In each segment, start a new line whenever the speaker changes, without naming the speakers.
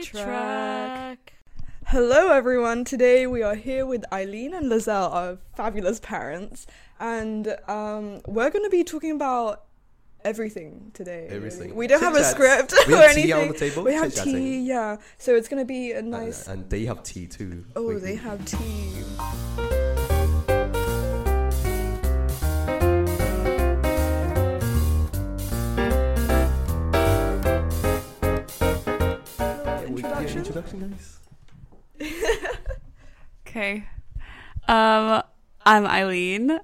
Sidetrack.
Hello, everyone. Today we are here with Ilene and Losel, our fabulous parents, and um, we're going to be talking about everything today. really.
Everything.
We don't have a
Chit-chats.
script
We
or
have
anything.
tea on the table.
we have
chit-chatting.
tea, yeah. So it's going to be a nice.
and, they have tea too.
oh,
We-
they have tea. Introduction?
guys.
Okay. Um, I'm Ilene.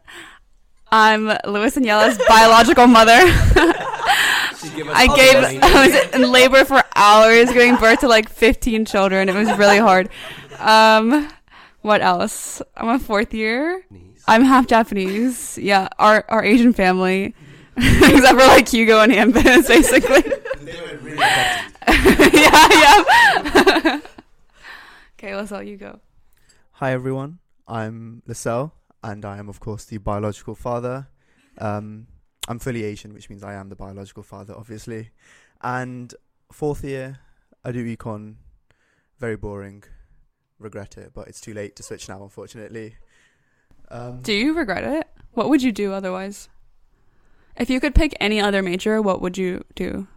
I'm Lewis and Yella's biological mother. I gave I was in labor for hours, giving birth to like 15 children. It was really hard. Um, what else? I'm a fourth year. I'm half Japanese. Yeah, our our Asian family, except for like Hugo and Hampus, basically. yeah, yeah. okay, all you go.
Hi everyone, I'm Losel, and I am of course the biological father. Um, I'm fully Asian, which means I am the biological father, obviously. And fourth year, I do econ. Very boring. Regret it, but it's too late to switch now, unfortunately. Um,
Do you regret it? What would you do otherwise? If you could pick any other major, what would you do?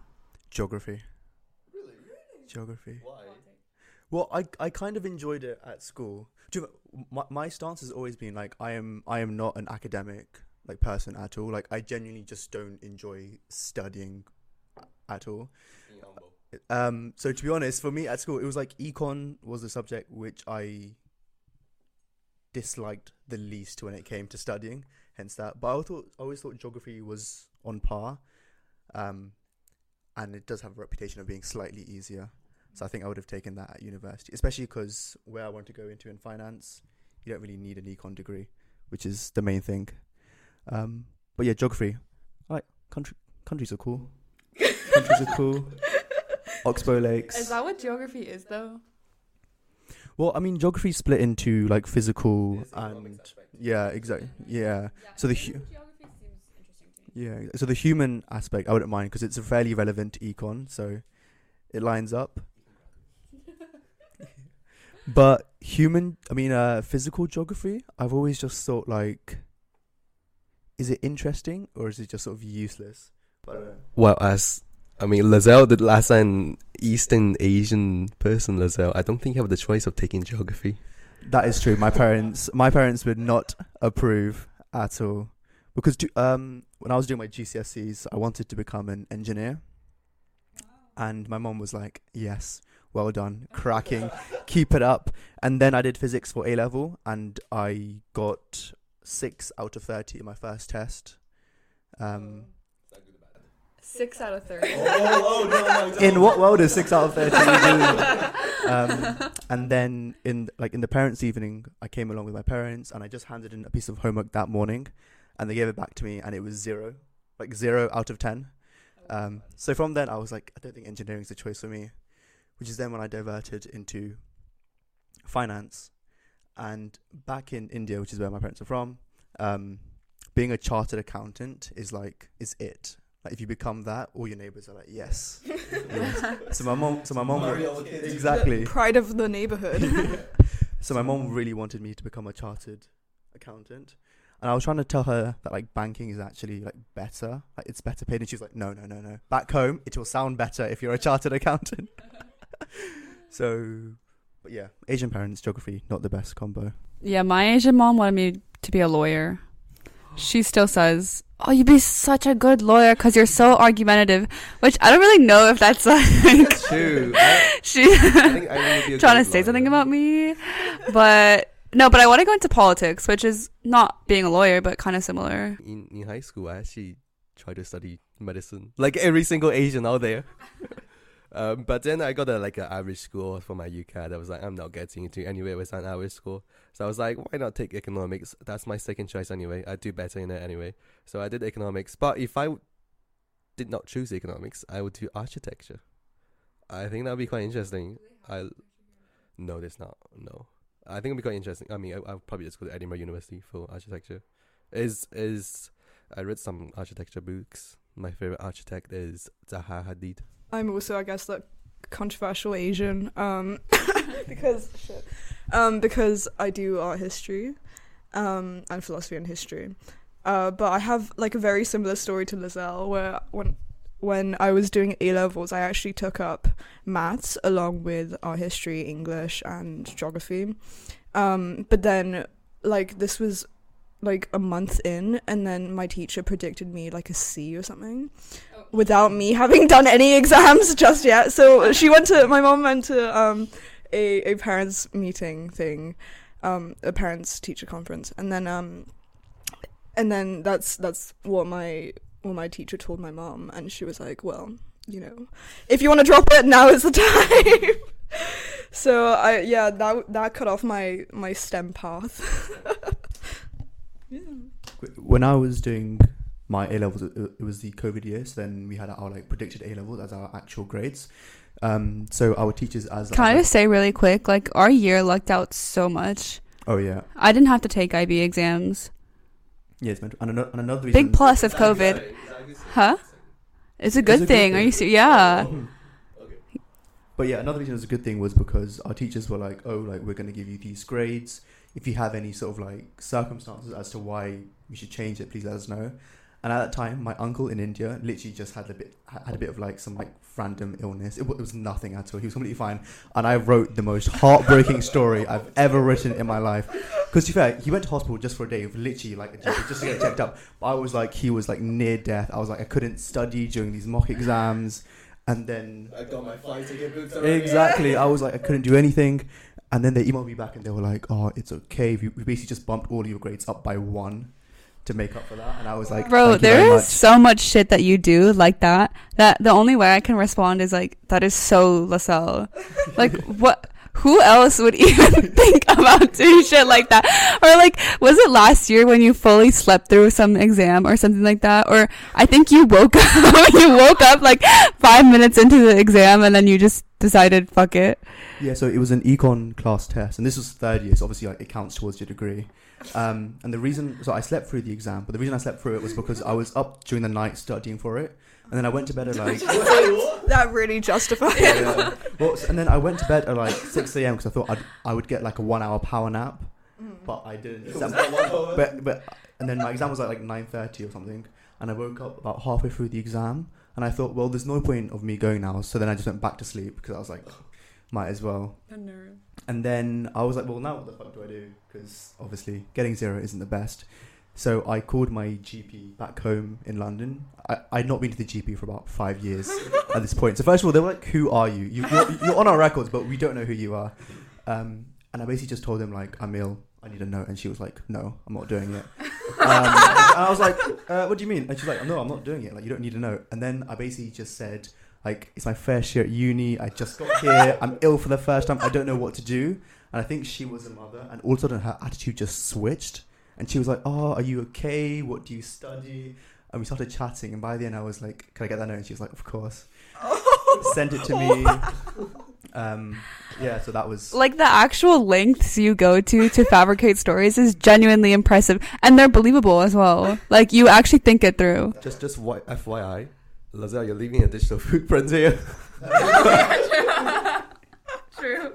geography. Geography. Well, I I kind of enjoyed it at school. Do you know, my my stance has always been like I am I am not an academic like person at all. Like I genuinely just don't enjoy studying at all. Um, so to be honest, for me at school, it was like econ was the subject which I disliked the least when it came to studying. Hence that. But I thought I always thought geography was on par, um, and it does have a reputation of being slightly easier. So I think I would have taken that at university, especially because where I want to go into in finance, you don't really need an econ degree, which is the main thing. Um, but yeah, geography. I like country. Countries are cool. countries are cool. Oxbow Lakes.
Is that what geography is, though?
Well, I mean, geography split into like physical and yeah, exactly. Yeah. So the hu- yeah, so the human aspect I wouldn't mind because it's a fairly relevant to econ, so it lines up. but human, I mean, uh, physical geography, I've always just thought like, is it interesting or is it just sort of useless? But I.
Well, as I mean, Losel, the last an Eastern Asian person, Losel, I don't think you have the choice of taking geography.
That is true. My parents, my parents would not approve at all because to, um, when I was doing my GCSEs, I wanted to become an engineer, and my mom was like, "Yes, well done, cracking, keep it up." And then I did physics for A level, and I got six out of thirty in my first test. Um,
Six out of thirty. Oh no!
in what world is six out of thirty? um, and then in like in the parents' evening, I came along with my parents, and I just handed in a piece of homework that morning, and they gave it back to me, and it was zero, like zero out of ten. Um, so from then, I was like, I don't think engineering is the choice for me, which is then when I diverted into finance, and back in India, which is where my parents are from, um, being a chartered accountant is like is it. Like if you become that, all your neighbors are like, yes. yes. So my mom, so my mom, exactly.
Pride of the neighborhood.
So my mom really wanted me to become a chartered accountant, and I was trying to tell her that like banking is actually like better, like it's better paid, and she's like, no, no, no, no. Back home, it will sound better if you're a chartered accountant. so, but yeah, Asian parents, geography, not the best combo.
Yeah, my Asian mom wanted me to be a lawyer. She still says, "Oh, you'd be such a good lawyer because you're so argumentative," which I don't really know if that's like
True. I,
she
I think I would be a
trying to
great
say something about me. But no, but I want to go into politics, which is not being a lawyer, but kind of similar.
In in high school, I actually tried to study medicine, like every single Asian out there. um, but then I got a like an average score for my UCAT. I was like, I'm not getting into anywhere with an average score. So I was like, why not take economics? That's my second choice anyway. I do better in it anyway. So I did economics. But if I did not choose economics, I would do architecture. I think that would be quite interesting. I no, there's not. No, I think it'd be quite interesting. I mean, I, I'll probably just go to Edinburgh University for architecture. Is is I read some architecture books. My favorite architect is Zaha Hadid.
I'm also, I guess, like controversial Asian. Um, because shit. Um, because I do art history, um, and philosophy and history. Uh, but I have like a very similar story to Losel, where when when I was doing A levels, I actually took up maths along with art history, English, and geography. Um, but then, like, this was like a month in, and then my teacher predicted me like a C or something without me having done any exams just yet. So she went to my mom went to um, a a parents meeting thing, um, a parents teacher conference, and then um, and then that's that's what my what my teacher told my mom, and she was like, "Well, you know, if you want to drop it, now is the time." so I yeah that that cut off my my STEM path. yeah.
When I was doing my A levels, it, it was the COVID year. So then we had our like predicted A levels as our actual grades. Um, so our teachers as
Can I
as-
just say really quick, like our year lucked out so much.
oh yeah
I didn't have to take IB exams.
Yes and another, and another reason
Big plus of COVID. Huh? It's a good
a good
thing. Are you serious? Yeah.
But yeah, another reason it was a good thing was because our teachers were like, "Oh, like we're going to give you these grades. If you have any sort of like circumstances as to why we should change it, please let us know." And at that time, my uncle in India literally just had a bit had a bit of like some like random illness. It, wa- it was nothing at all. He was completely fine. And I wrote the most heartbreaking story I've ever written in my life. Because to be fair, he went to hospital just for a day, literally like just to get checked up. But I was like, he was like near death. I was like, I couldn't study during these mock exams, and then
I got my flight ticket booked
Exactly. I was like, I couldn't do anything. And then they emailed me back and they were like, oh, it's okay. We, we basically just bumped all your grades up by one to make up for that. And I was like,
Bro,
Thank you very
there
much.
so much shit that you do like that. That the only way I can respond is like that is so Losel. like what? Who else would even think about doing shit like that? Or like, was it last year when you fully slept through some exam or something like that? Or I think you woke up. you woke up like five minutes into the exam and then you just decided, fuck it.
Yeah, so it was an econ class test, and this was third year, so obviously like it counts towards your degree. Um, and the reason, so I slept through the exam, but the reason I slept through it was because I was up during the night studying for it, and then I went to bed at like,
That really justifies.
yeah. well, and then I went to bed at like six a.m. because I thought I'd, I would get like a one-hour power nap, but I didn't. but but and then my exam was like like nine thirty or something, and I woke up about halfway through the exam, and I thought, well, there's no point of me going now. So then I just went back to sleep because I was like, might as well. And then I was like, well, now what the fuck do I do? Because obviously getting zero isn't the best. So I called my GP back home in London. I, I'd not been to the GP for about five years at this point. So first of all, they were like, "Who are you? you you're, you're on our records, but we don't know who you are." Um, and I basically just told them like, "I'm ill. I need a note." And she was like, "No, I'm not doing it." um, and I was like, uh, "What do you mean?" And she's like, "No, I'm not doing it. Like, you don't need a note." And then I basically just said, "Like, it's my first year at uni. I just got here. I'm ill for the first time. I don't know what to do." And I think she was a mother, and all of a sudden her attitude just switched, and she was like, "Oh, are you okay? What do you study?" And we started chatting, and by the end I was like, "Can I get that note?" And she was like, "Of course." Sent it to me. Um, yeah, so that was
Like the actual lengths you go to to fabricate stories is genuinely impressive, and they're believable as well. Like you actually think it through.
Just, just FYI, Losel, you're leaving a digital footprint here.
True.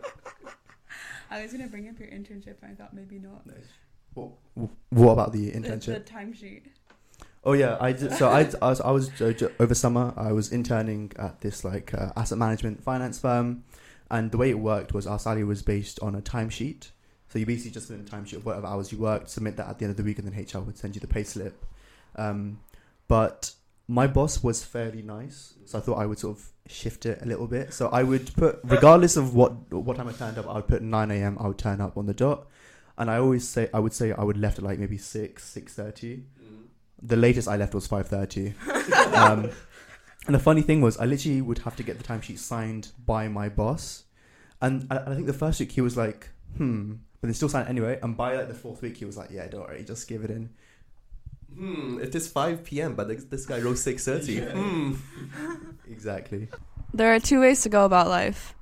I was gonna bring up your internship, and I thought maybe not.
What, what about the internship?
The timesheet.
Oh yeah, I did, so I, I was I was uh, over summer I was interning at this like uh, asset management finance firm, and the way it worked was our salary was based on a timesheet. So you basically just put in a timesheet of whatever hours you worked, submit that at the end of the week, and then HR would send you the pay slip. Um, but my boss was fairly nice, so I thought I would sort of shift it a little bit. So I would put, regardless of what what time I turned up, I would put 9 a.m. I would turn up on the dot, and I always say I would say I would left at like maybe six six thirty the latest I left was five thirty. um, and the funny thing was, I literally would have to get the timesheet signed by my boss, and I, and I think the first week he was like, "Hmm," but they still signed it anyway. And by like the fourth week, he was like, "Yeah, don't worry, just give it in."
Hmm, it is 5 p.m., but this, this guy wrote 6.30. Hmm.
Exactly.
There are two ways to go about life.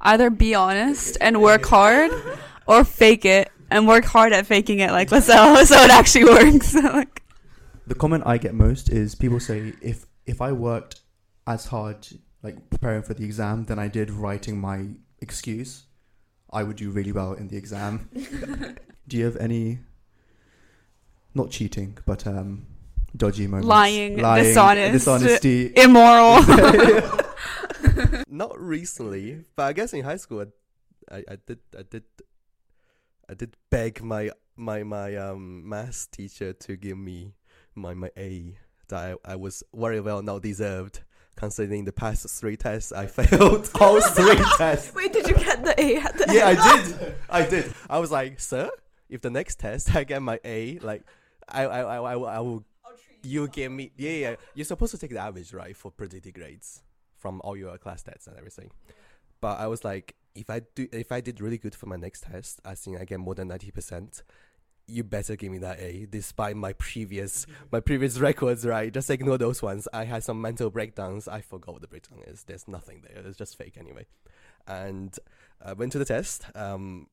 Either be honest and work hard, or fake it and work hard at faking it like Losel so it actually works.
like, The comment I get most is people say, "If if I worked as hard like preparing for the exam than I did writing my excuse, I would do really well in the exam. do you have any? Not cheating, but um, dodgy moments.
Lying, dishonest,
dishonesty.
Immoral.
Not recently, but I guess in high school, I, I, I did, I did, I did beg my my my um math teacher to give me my my A that I, I was very well not deserved considering the past three tests I failed all three tests.
Wait, did you get the A at the
Yeah,
end?
I did. I did. I was like, sir, if the next test I get my A, like, I I I I, will- I will. You give me yeah yeah. You're supposed to take the average right for predicted grades from all your class tests and everything. But I was like, if I do, if I did really good for my next test, I think I get more than ninety percent. You better give me that A, despite my previous my previous records. Right, just ignore those ones. I had some mental breakdowns. I forgot what the breakdown is. There's nothing there. It's just fake anyway. And I went to the test. Um,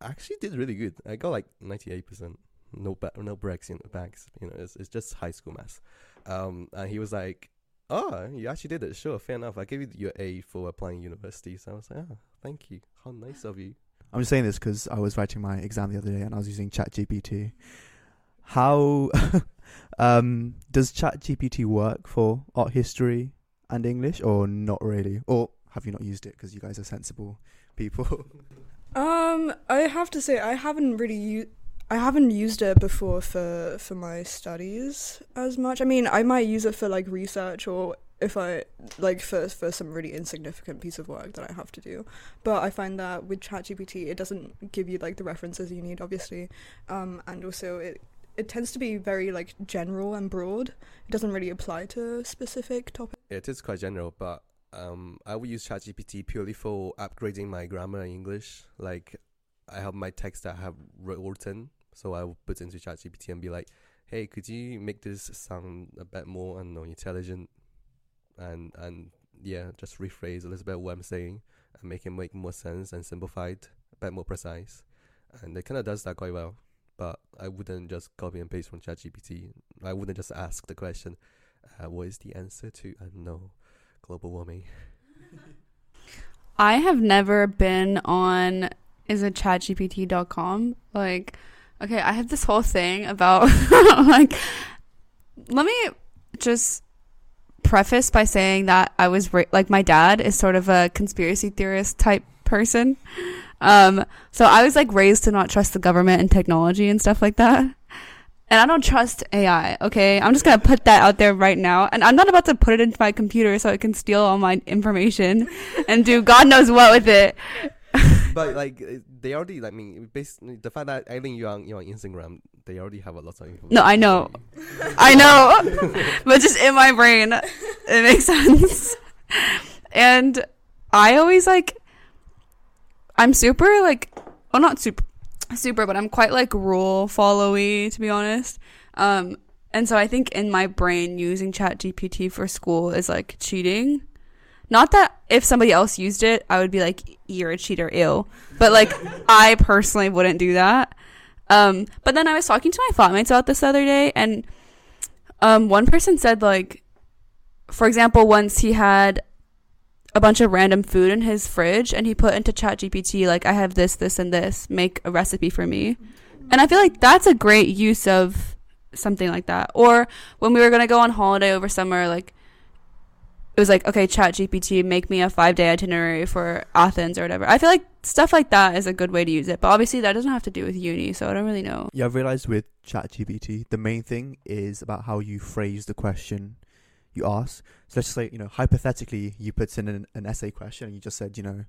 I actually did really good. I got like ninety eight percent. No ba- no breaks in the backs. You know, it's it's just high school maths. Um, and he was like, "Oh, you actually did it. Sure, fair enough. I gave you your A for applying university." So I was like, "Ah, thank you. How nice of you."
I'm just saying this because I was writing my exam the other day and I was using ChatGPT. How um, does ChatGPT work for art history and English, or not really? Or have you not used it because you guys are sensible people?
Um, I have to say I haven't really u- I haven't used it before for for my studies as much. I mean, I might use it for like research or if I like for for some really insignificant piece of work that I have to do. But I find that with ChatGPT, it doesn't give you like the references you need, obviously, um, and also it it tends to be very like general and broad. It doesn't really apply to specific topics.
It is quite general, but um, I would use ChatGPT purely for upgrading my grammar in English. Like, I have my text that I have written, so I will put into ChatGPT and be like, "Hey, could you make this sound a bit more, don't know, intelligent?" And and yeah, just rephrase a little bit what I'm saying and make it make more sense and simplified, a bit more precise. And it kind of does that quite well. But I wouldn't just copy and paste from ChatGPT. I wouldn't just ask the question, uh, "What is the answer to?" I don't know global warming.
I have never been on is it chatgpt.com? Like okay, I have this whole thing about like let me just preface by saying that I was ra- like my dad is sort of a conspiracy theorist type person. Um so I was like raised to not trust the government and technology and stuff like that. And I don't trust AI, okay? I'm just gonna put that out there right now. And I'm not about to put it into my computer so it can steal all my information and do God knows what with it.
but like they already like I mean basically the fact that I think you're on you're on Instagram, they already have a lot of information.
No, I know. I know. but just in my brain, it makes sense. And I always like, I'm super like, well, not super, super, but I'm quite like rule followy, to be honest. Um, and so I think in my brain, using ChatGPT for school is like cheating. Not that if somebody else used it, I would be like, you're a cheater, ew. But like, I personally wouldn't do that. Um, but then I was talking to my flatmates about this the other day, and um, one person said like, for example, once he had a bunch of random food in his fridge, and he put into ChatGPT like, I have this, this, and this. Make a recipe for me. And I feel like that's a great use of something like that. Or when we were gonna go on holiday over summer, like it was like, okay, chat GPT, make me a five day itinerary for Athens or whatever. I feel like stuff like that is a good way to use it. But obviously that doesn't have to do with uni, so I don't really know.
Yeah, I've realized with ChatGPT, the main thing is about how you phrase the question you ask. So let's just say, you know, hypothetically, you put in an, an essay question and you just said, you know,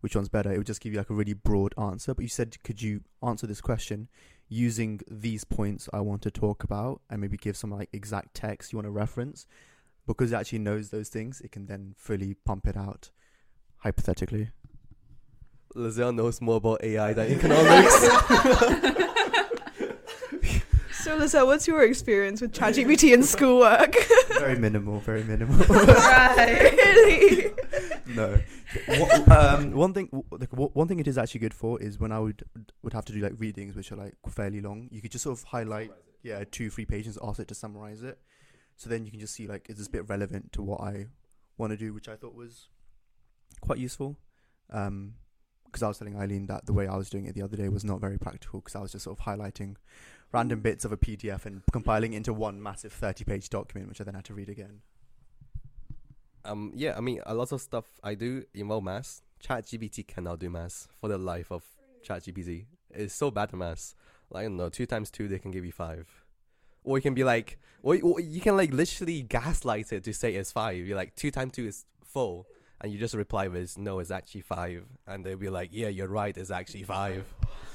which one's better. It would just give you like a really broad answer. But you said, could you answer this question using these points I want to talk about and maybe give some like exact text you want to reference? Because it actually knows those things, it can then fully pump it out, hypothetically.
Losel knows more about AI than economics.
So, Lisa, what's your experience with ChatGPT in schoolwork?
very minimal, very minimal.
right. really?
no. One, um, one thing, like, one thing it is actually good for is when I would would have to do like readings, which are like fairly long. You could just sort of highlight, yeah, two, three pages, ask it to summarize it. So then you can just see like, is this bit relevant to what I want to do, which I thought was quite useful. Um, because I was telling Ilene that the way I was doing it the other day was not very practical because I was just sort of highlighting random bits of a PDF and compiling into one massive 30 page document, which I then had to read again.
Um, yeah, I mean, a lot of stuff I do involve maths. ChatGPT cannot do maths for the life of ChatGPT. It's so bad at maths. Like, I don't know, two times two, they can give you five. Or you can be like, or, or you can like literally gaslight it to say it's five. You're like, two times two is four. And you just reply with, no, it's actually five. And they'll be like, yeah, you're right, it's actually five.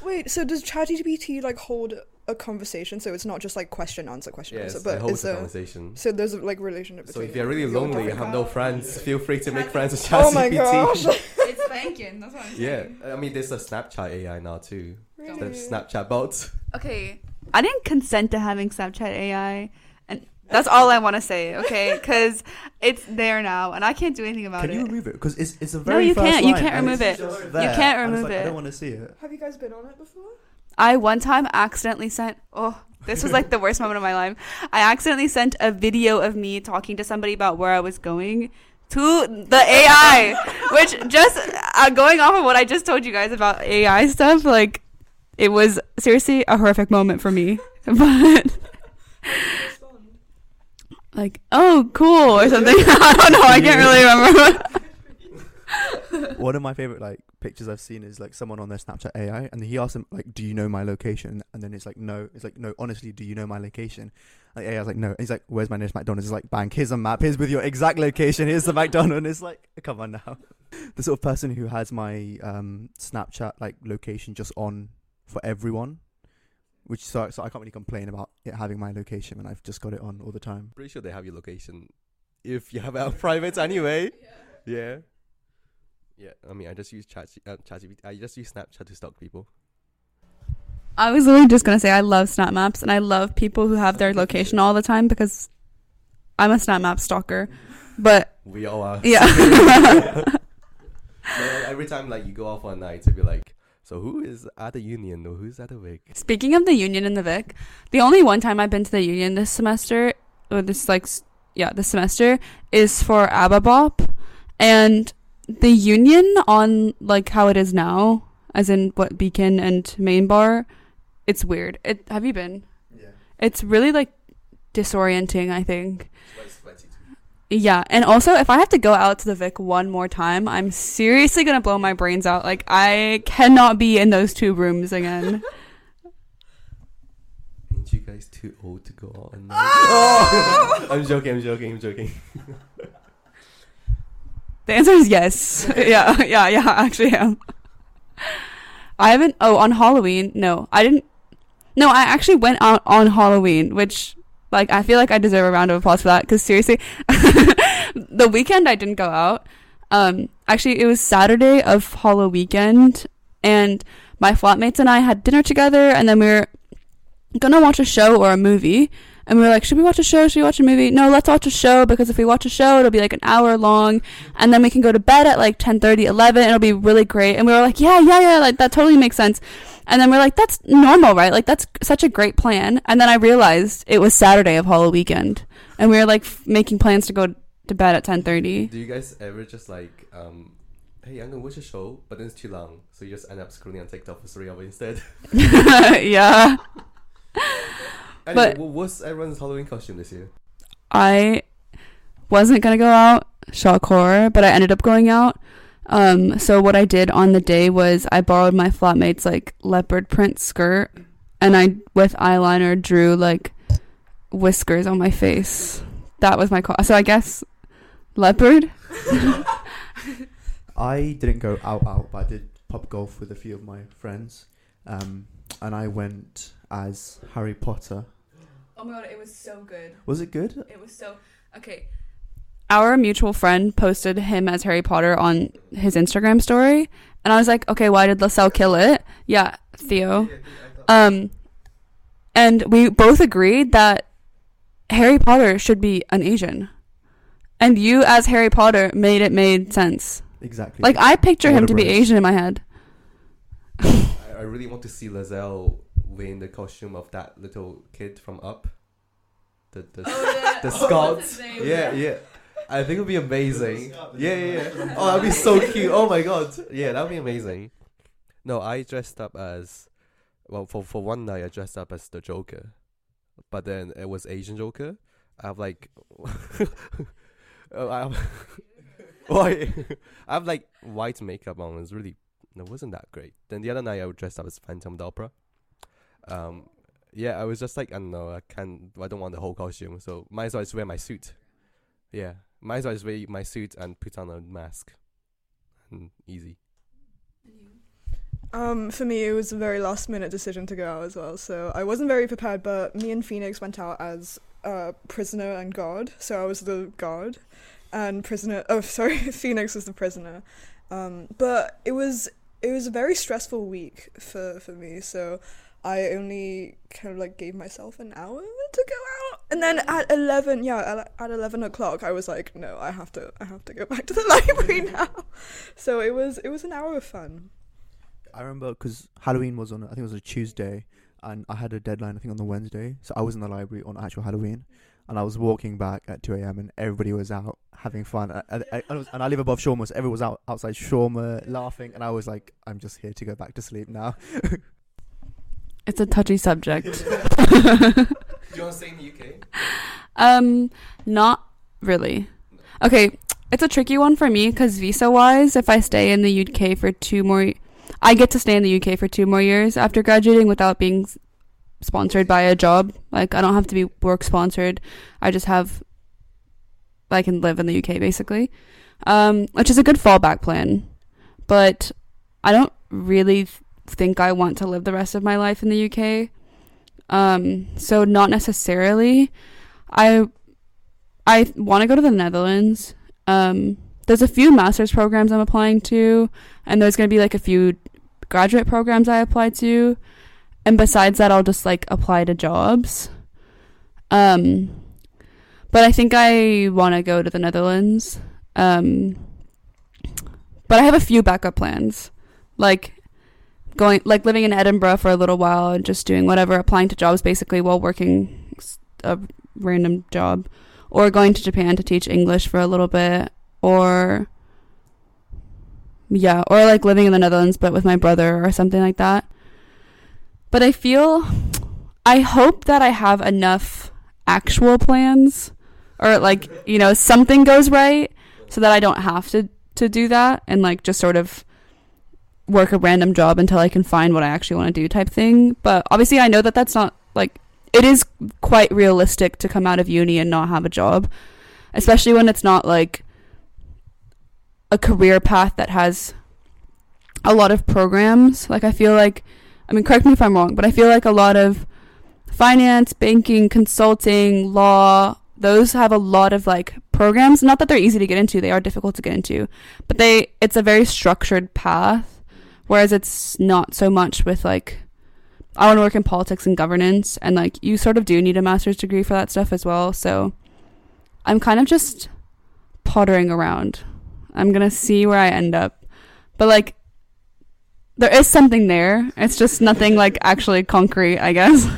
Wait, so does ChatGPT like hold a conversation? So it's not just like question answer question
Yes,
answer,
it
but
holds
is
a
there
conversation.
so there's a like relationship
So
between
if you're really
your
lonely and have no
guys?
friends, feel free to make friends with ChatGPT.
Oh my gosh!
it's banking. That's what I'm saying.
Yeah, I mean, there's a Snapchat AI now too.
Really?
There's Snapchat bots.
Okay. I didn't consent to having Snapchat AI, and that's all I want to say. Okay, because it's there now, and I can't do anything about it.
Can
it.
you remove it? Because it's, it's a very No,
you
first
can't. You
line
can't
and
remove
it's
it.
just
You can't
and it's
remove
like, I
it.
don't want to see it.
Have you guys been on it before?
I one time accidentally sent. Oh, this was like the worst moment of my life. I accidentally sent a video of me talking to somebody about where I was going to the AI, which just uh, going off of what I just told you guys about AI stuff, like it was seriously a horrific moment for me. But like, oh, cool or something. I don't know. I can't really remember.
One of my favorite like pictures I've seen is like someone on their Snapchat AI, and he asks them like, "Do you know my location?" And then it's like, "No." It's like, "No, honestly, do you know my location?" Like AI's like, "No." And he's like, "Where's my nearest McDonald's?" It's like, "Bang! Here's a map. Here's with your exact location. Here's the McDonald's." It's like, come on now. the sort of person who has my um Snapchat like location just on for everyone, which so so I can't really complain about it having my location when I've just got it on all the time.
Pretty sure they have your location if you have it on private anyway. Yeah. Yeah. I mean, I just use Chat uh, ChatGPT. I just use Snapchat to stalk people.
I was literally just gonna say I love Snap Maps and I love people who have their location all the time because I'm a Snap Map stalker. But
We all are.
yeah.
Like, every time like you go off one night to be like, so who is at the union or who's at the Vic?
Speaking of the Union and the Vic, the only one time I've been to the Union this semester, or this like, yeah, this semester is for Ababop, and the Union on like how it is now, as in what Beacon and Main Bar, it's weird. It have you been?
Yeah.
It's really like disorienting. I think. Yeah, and also if I have to go out to the Vic one more time, I'm seriously gonna blow my brains out. Like I cannot be in those two rooms again.
Ain't you guys too old to go out? at night? Oh! I'm joking. I'm joking. I'm joking.
The answer is yes. yeah, yeah, yeah. I actually am. I haven't. Oh, on Halloween? No, I didn't. No, I actually went out on Halloween, which, like, I feel like I deserve a round of applause for that. Because seriously, the weekend I didn't go out. Um, actually, it was Saturday of Halloween weekend, and my flatmates and I had dinner together, and then we were gonna watch a show or a movie. And we were like, should we watch a show? Should we watch a movie? No, let's watch a show because if we watch a show, it'll be like an hour long and then we can go to bed at like 10 30, 11 it'll be really great and we were like yeah yeah yeah like that totally makes sense and then we're like that's normal right like that's such a great plan and then i realized it was saturday of Halloween weekend and we were like f- making plans to go to bed at 10.30.
Do you guys ever just like, um, hey, I'm gonna watch a show, but then it's too long, so you just end up scrolling on TikTok for three hours instead?
yeah
Anyway,
But-
wha- what's everyone's Halloween costume this year?
i wasn't gonna go out shock horror but i ended up going out um so what i did on the day was i borrowed my flatmate's like leopard print skirt and i with eyeliner drew like whiskers on my face that was my co- so i guess leopard
I didn't go out out, but I did pub golf with a few of my friends, um, and I went as Harry Potter.
oh my god it was so good
Was it good?
it was so okay our mutual friend posted him as harry potter on his instagram story and i was like okay why did lascelles kill it yeah theo um and we both agreed that harry potter should be an asian and you as harry potter made it made sense
Exactly.
like i picture him
Warner
to be asian in my head
I, I really want to see Losel wearing the costume of that little kid from Up. The the, the Scott. Yeah, yeah. I think it would be amazing. Yeah, yeah, yeah. Oh, that'd be so cute. Oh my god. Yeah, that'd be amazing. No, I dressed up as well for for one night. I dressed up as the Joker, but then it was Asian Joker. I have like, oh, I have, why? I have like white makeup on. It's really it wasn't that great. Then the other night I dressed up as Phantom of the Opera. Um, yeah, I was just like I don't know. I can't. I don't want the whole costume, so might as well just wear my suit. Yeah, might as well just wear my suit and put on a mask. And easy.
Um, for me, it was a very last minute decision to go out as well. So I wasn't very prepared, but me and Phoenix went out as uh, prisoner and guard. So I was the guard, and prisoner. Oh, sorry, Phoenix was the prisoner. Um, but it was it was a very stressful week for for me. So I only kind of like gave myself an hour to go out, and then at eleven, yeah, at, eleven o'clock, I was like, no, I have to, I have to go back to the library now. So it was, it was an hour of fun.
I remember because Halloween was on, I think it was a Tuesday, and I had a deadline, I think on the Wednesday. So I was in the library on actual Halloween, and I was walking back at 2 a.m. and everybody was out having fun. And, and, and, and I live above Shawmer, so everyone was out outside Shawmer laughing, and I was like, I'm just here to go back to sleep now.
It's a touchy subject.
Do you want to stay in the UK?
Um, not really. Okay, it's a tricky one for me because visa wise, if I stay in the UK for two more, I get to stay in the UK for two more years after graduating without being sponsored by a job. Like I don't have to be work sponsored. I just have, I can live in the UK basically, um, which is a good fallback plan. But I don't really think I want to live the rest of my life in the UK. Um, so not necessarily. I I want to go to the Netherlands. Um, there's a few master's programs I'm applying to, and there's going to be like a few graduate programs I apply to. And besides that, I'll just like apply to jobs. Um, but I think I want to go to the Netherlands. Um, but I have a few backup plans, like going, like living in Edinburgh for a little while and just doing whatever, applying to jobs basically while working a random job or going to Japan to teach English for a little bit, or yeah, or like living in the Netherlands but with my brother or something like that. But I feel, I hope that I have enough actual plans, or like you know something goes right, so that I don't have to to do that and like just sort of work a random job until I can find what I actually want to do type thing. But obviously, I know that that's not like it is quite realistic to come out of uni and not have a job, especially when it's not like a career path that has a lot of programs. Like I feel like I mean correct me if I'm wrong, but I feel like a lot of finance, banking, consulting, law, those have a lot of like programs, not that they're easy to get into, they are difficult to get into, but they it's a very structured path whereas it's not so much with like I want to work in politics and governance, and like you sort of do need a master's degree for that stuff as well. So I'm kind of just pottering around. I'm gonna see where I end up, but like there is something there. It's just nothing like actually concrete, I guess.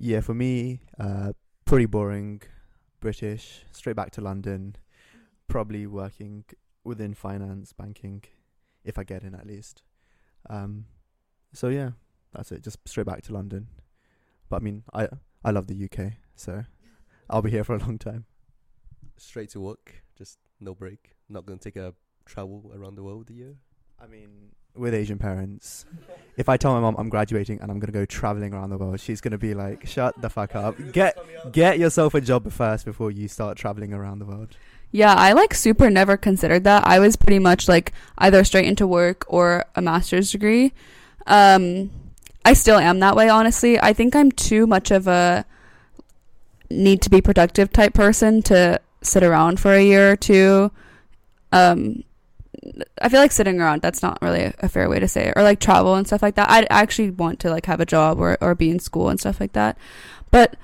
Yeah, for me, uh, pretty boring. British, straight back to London, probably working within finance, banking, if I get in at least. Um, so yeah, that's it. Just straight back to London. But I mean, I I love the UK, so I'll be here for a long time.
Straight to work, just no break. Not gonna take a travel around the world a year.
I mean, with Asian parents, if I tell my mom I'm graduating and I'm gonna go traveling around the world, she's gonna be like, "Shut the fuck up! Get get yourself a job first before you start traveling around the world."
Yeah, I like super never considered that. I was pretty much like either straight into work or a master's degree. Um, I still am that way, honestly. I think I'm too much of a need to be productive type person to sit around for a year or two. Um, I feel like sitting around, that's not really a, fair way to say it. Or like travel and stuff like that. I actually want to like have a job or, or be in school and stuff like that. But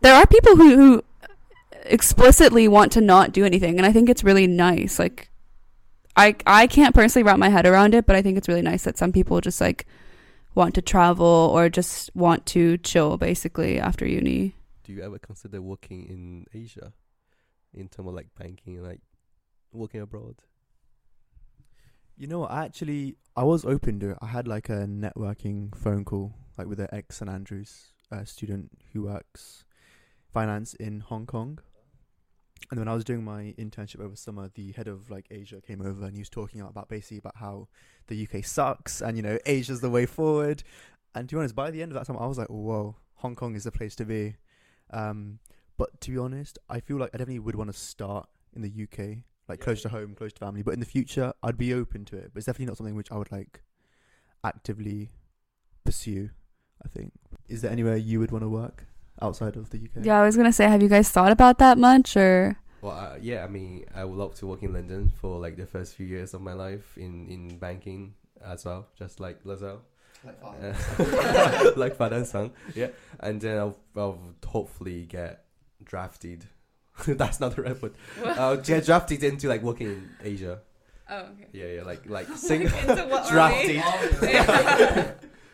there are people who, who explicitly want to not do anything and I think it's really nice. Like I I can't personally wrap my head around it, but I think it's really nice that some people just like want to travel or just want to chill basically after uni.
Do you ever consider working in Asia? in terms of like banking and like working abroad?
You know i Actually, I was open to it. I had like a networking phone call, like with an ex St Andrews uh, student who works finance in Hong Kong. And when I was doing my internship over summer, the head of like Asia came over and he was talking about basically about how the UK sucks and you know Asia's the way forward. And to be honest, by the end of that time, I was like, whoa, Hong Kong is the place to be. Um, but to be honest, I feel like I definitely would want to start in the UK, like close to home, close to family. But in the future, I'd be open to it. But it's definitely not something which I would like actively pursue. I think. Is there anywhere you would want to work outside of the UK?
Yeah, I was gonna say, have you guys thought about that much, or
Well, uh, yeah, I mean, I would love to work in London for like the first few years of my life in in banking as well, just like Losel. Uh, like father and son, yeah. And then I'll, I'll hopefully get drafted. That's not the right word. I'll get drafted into like working in Asia.
oh, okay.
Yeah, yeah, like like sing-
Into
drafted.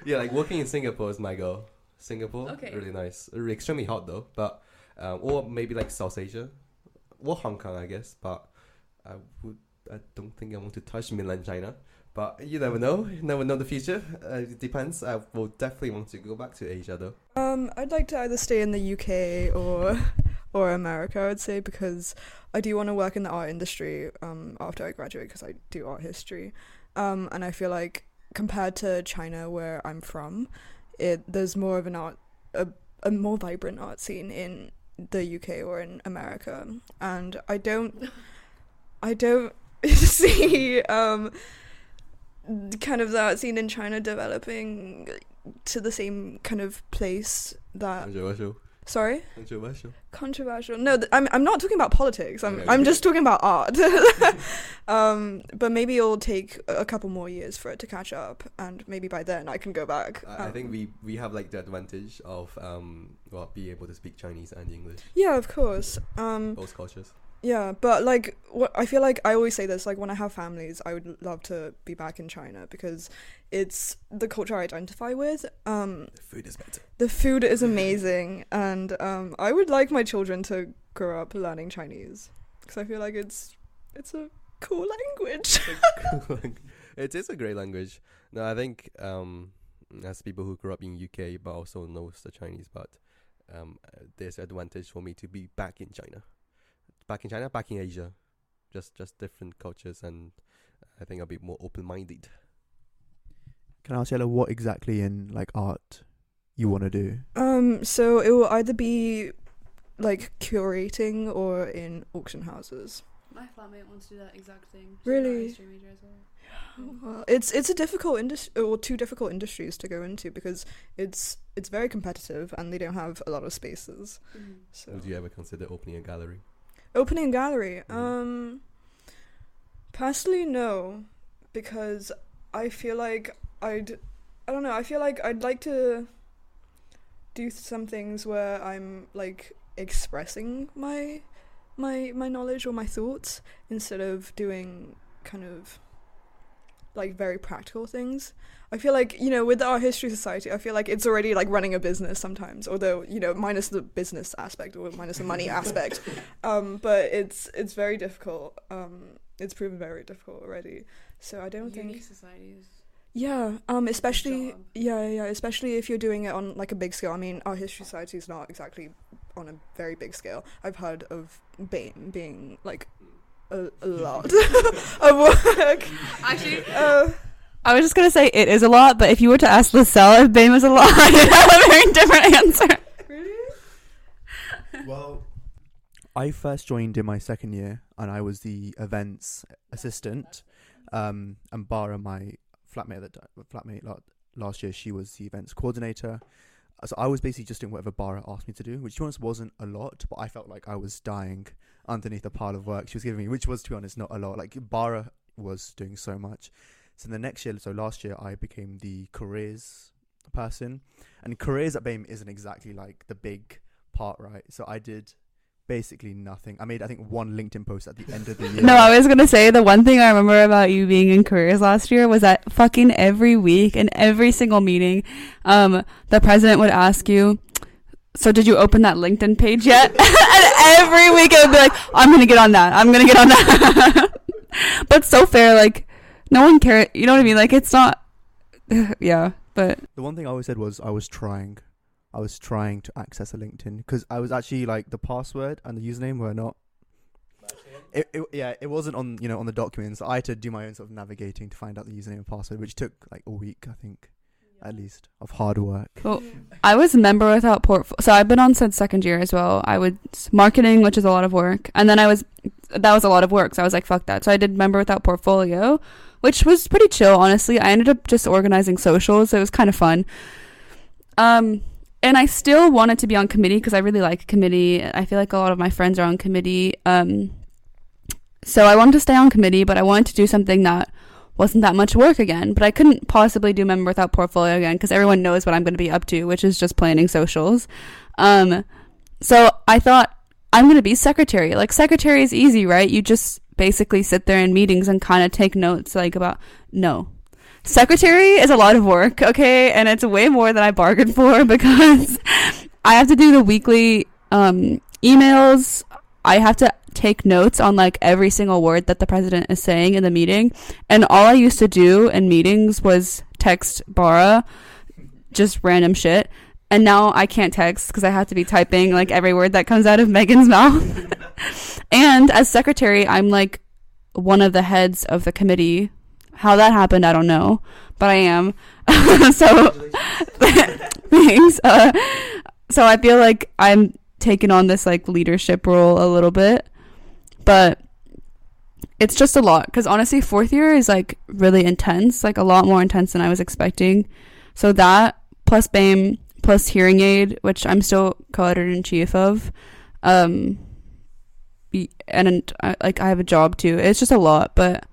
yeah, like working in Singapore is my goal. Singapore,
Okay.
really nice. Really extremely hot though, but um, or maybe like South Asia, or Hong Kong, I guess. But I would, I don't think I want to touch mainland China. But you never know. You never know the future. Uh, it depends. I will definitely want to go back to Asia though.
Um, I'd like to either stay in the UK or or America. I would say because I do want to work in the art industry um, after I graduate because I do art history, um, and I feel like compared to China where I'm from, it there's more of an art a, a more vibrant art scene in the UK or in America, and I don't I don't see um kind of that scene in China developing to the same kind of place that
Controversial.
Sorry?
Controversial.
controversial. No th- I'm, I'm not talking about politics. I'm, I'm just talking about art. Um but maybe it'll take a couple more years for it to catch up and maybe by then i can go back.
I, I
Um,
think we we have like the advantage of um well being able to speak Chinese and English,
yeah of course. Um
both cultures.
Yeah but like what i feel like i always say this like when i have families i would love to be back in china because it's the culture i identify with um
The food is better.
the food is amazing and um, i would like my children to grow up learning chinese because i feel like it's it's a cool language
it is a great language. No, I think um, as people who grew up in UK but also knows the Chinese, but um, uh, there's advantage for me to be back in China, back in China, back in Asia, just just different cultures, and I think I'll be more open minded.
Can I ask Yella what exactly in like art you want to do?
um so it will either be like curating or in auction houses
My flatmate wants to do that exact thing.
Really?
well.
well, it's it's a difficult industry or two difficult industries to go into because it's it's very competitive and they don't have a lot of spaces so
Would you ever consider opening a gallery?
Opening gallery. Um personally no because I feel like I'd I don't know, I feel like I'd like to do some things where I'm like expressing my my my knowledge or my thoughts instead of doing kind of like very practical things. I feel like, you know, with our history society, I feel like it's already like running a business sometimes, although, you know, minus the business aspect or minus the money aspect. Um, but it's it's very difficult. Um, it's proven very difficult already. So I don't think
societies.
yeah, um, especially yeah, yeah, especially if you're doing it on like a big scale. I mean, our history society is not exactly on a very big scale. I've heard of BAME being like a, a lot of work.
Actually,
Uh,
I was just gonna say it is a lot, but if you were to ask Losel if BAME is a lot, I'd have a very different answer.
really?
Well, I first joined in my second year, and I was the events assistant. Um, and Bara, my flatmate, that flatmate last year, she was the events coordinator. So I was basically just doing whatever Bara asked me to do, which to be honest wasn't a lot, but I felt like I was dying underneath the pile of work she was giving me, which was to be honest not a lot. Like Bara was doing so much. So the next year, so last year, I became the careers person, and careers at BAME isn't exactly like the big part, right? So I did basically nothing. I made I think one LinkedIn post at the end of the year.
No, I was gonna say the one thing I remember about you being in careers last year was that fucking every week and every single meeting, um, the president would ask you, so did you open that LinkedIn page yet? and every week it would be like, I'm gonna get on that. I'm gonna get on that. but so fair, like no one cares. You know what I mean? Like it's not. yeah, but
The one thing I always said was I was trying. I was trying to access a LinkedIn because I was actually like the password and the username were not. It, it, yeah, it wasn't on you know on the documents. I had to do my own sort of navigating to find out the username and password, which took like a week, I think, at least of hard work.
Well, I was a member without portfolio. So I've been on since second year as well. I was marketing, which is a lot of work, and then I was that was a lot of work. So I was like, fuck that. So I did member without portfolio, which was pretty chill, honestly. I ended up just organizing socials. It was kind of fun. Um, and I still wanted to be on committee because I really like committee. I feel like a lot of my friends are on committee. Um, so I wanted to stay on committee, but I wanted to do something that wasn't that much work again. But I couldn't possibly do member without portfolio again because everyone knows what I'm going to be up to, which is just planning socials. Um, so I thought I'm going to be secretary. Like secretary is easy, right? You just basically sit there in meetings and kind of take notes, like about no. Secretary is a lot of work, okay, and it's way more than I bargained for because I have to do the weekly um, emails. I have to take notes on like every single word that the president is saying in the meeting. And all I used to do in meetings was text Bara just random shit. And now I can't text because I have to be typing like every word that comes out of Megan's mouth. and as secretary, I'm like one of the heads of the committee. How that happened, I don't know, but I am. so thanks. Uh, so I feel like I'm taking on this like leadership role a little bit but it's just a lot because honestly fourth year is like really intense like a lot more intense than i was expecting so that plus BAME plus hearing aid which i'm still co-editor-in-chief of um and I, like i have a job too it's just a lot but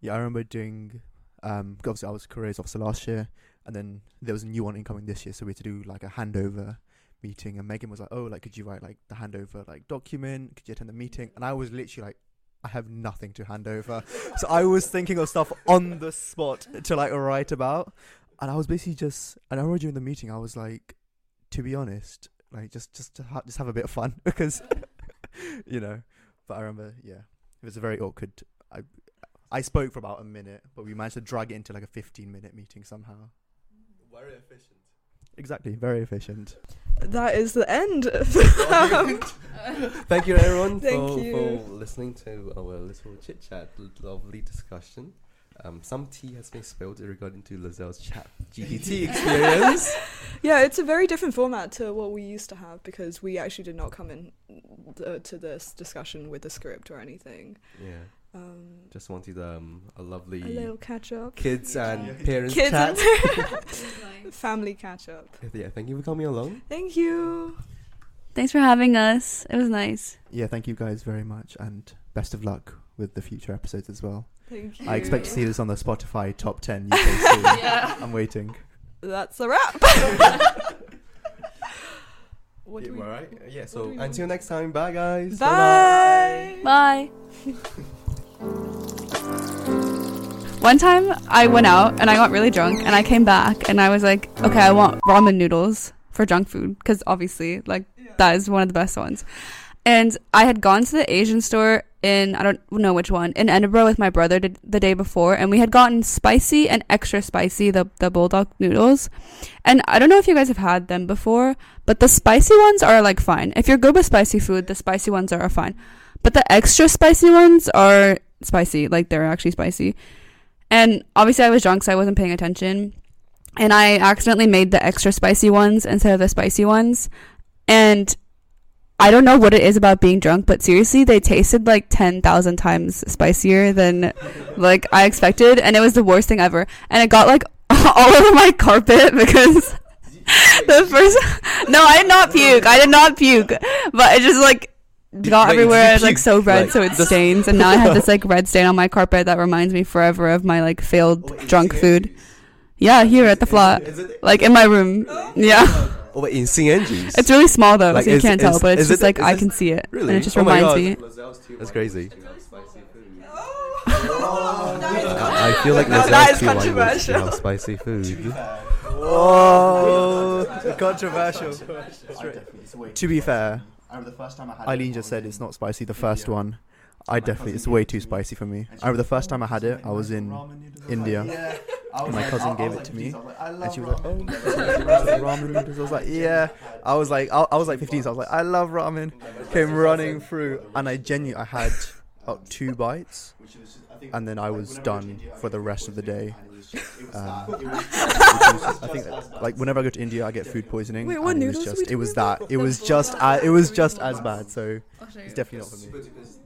Yeah, I remember doing. Um, obviously I was careers officer last year, and then there was a new one incoming this year, so we had to do like a handover meeting. And Megan was like, "Oh, like could you write like the handover like document? Could you attend the meeting?" And I was literally like, "I have nothing to hand over," so I was thinking of stuff on the spot to like write about, and I was basically just. And I remember during the meeting, I was like, to be honest, like just just to ha- just have a bit of fun because, you know. But I remember, yeah, it was a very awkward. I I spoke for about a minute, but we managed to drag it into like a 15 minute meeting somehow.
Very efficient.
Exactly, very efficient.
That is the end.
Thank you, everyone,
Thank
for,
you.
for listening to our little chit chat, lovely discussion. Um, some tea has been spilled regarding to Losel's chat GPT experience.
yeah, it's a very different format to what we used to have because we actually did not come in uh, to this discussion with a script or anything.
yeah,
Um,
just wanted um, a lovely
a little catch up.
kids and parents
Kids
chat.
and family catch up.
yeah, thank you for coming along.
Thank you.
thanks for having us it was nice
Yeah, thank you guys very much, and best of luck with the future episodes as well.
Thank you.
I expect to see this on the Spotify top 10 UK soon.
yeah
I'm waiting.
That's a wrap. what do
yeah,
we?
all right. Yeah, so until next time, bye guys.
Bye.
Bye. One time I went out and I got really drunk and I came back and I was like, okay, I want ramen noodles for junk food because obviously, like, that is one of the best ones. And I had gone to the Asian store in, I don't know which one, in Edinburgh with my brother the, day before and we had gotten spicy and extra spicy, the, the Buldak noodles. And I don't know if you guys have had them before, but the spicy ones are like fine. If you're good with spicy food, the spicy ones are fine. But the extra spicy ones are spicy, like they're actually spicy. And obviously, I was drunk, so I wasn't paying attention. And I accidentally made the extra spicy ones instead of the spicy ones. And I don't know what it is about being drunk, but seriously, they tasted like 10,000 times spicier than like I expected. And it was the worst thing ever. And it got like all over my carpet because the first. No, I did not puke. I did not puke. But it just like got
Wait,
everywhere.
did you
It's like so red,
Like,
so it
just-
stains. And now I have this like red stain on my carpet that reminds me forever of my like failed drunk food. Yeah, here at the flat, like in my room. Yeah,
Oh, wait, in St. Andrews.
it's really small though,
Like,
so you
is-
can't tell. But it's just
it-
like I can see it,
Really?
and it just
oh
reminds me.
That's crazy.
Oh.
I feel like
Now
Losel's
that is
too white
controversial.
have spicy food.
Oh, controversial.
definitely, it's way
To be fair,
I remember the first time I had
Ilene
it,
just said it's not spicy. The first
India.
one, I
My
definitely it's way too
me.
spicy for me.
And
I remember the first time I had it, I
"Oh,
was in
like ramen noodles." I was
India.
Yeah.
And my
like-
cousin
I- I
gave
was
it to me,
15, so I was like,
and she was like, "Oh,
ramen.
ramen noodles." I was like, "Yeah." I was like, I, I was like 15, so I was like, "I love ramen." Came running through, and I genuinely I had about two bites,
Which was just- I think,
and then I was
whenever I went to
done for the rest of the day.
and it was just- it was
Um,
was-
I think, like whenever I go to India, I get food poisoning.
Wait, what
and it was
noodles
just, it was that. It was just, uh, it was just as bad. So it's definitely not for me.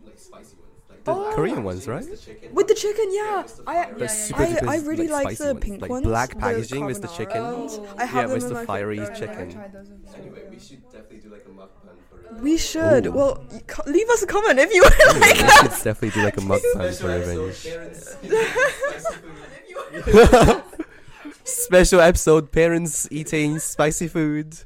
The
Oh.
Korean ones, right?
With the chicken, yeah. I
Yeah,
The
yeah,
super
I,
duper
I really
like,
like
spicy
the
ones,
pink
like black packaging with the chicken.
ones.
Oh.
I have
Yeah,
them
with the fiery
fridge.
Chicken.
tried those before.
should definitely do like a mukbang for
We should.
Ooh.
Well, co- leave us a comment if you would
Yeah,
like
we
that.
should definitely do like a mukbang for revenge. Special episode: parents eating spicy food.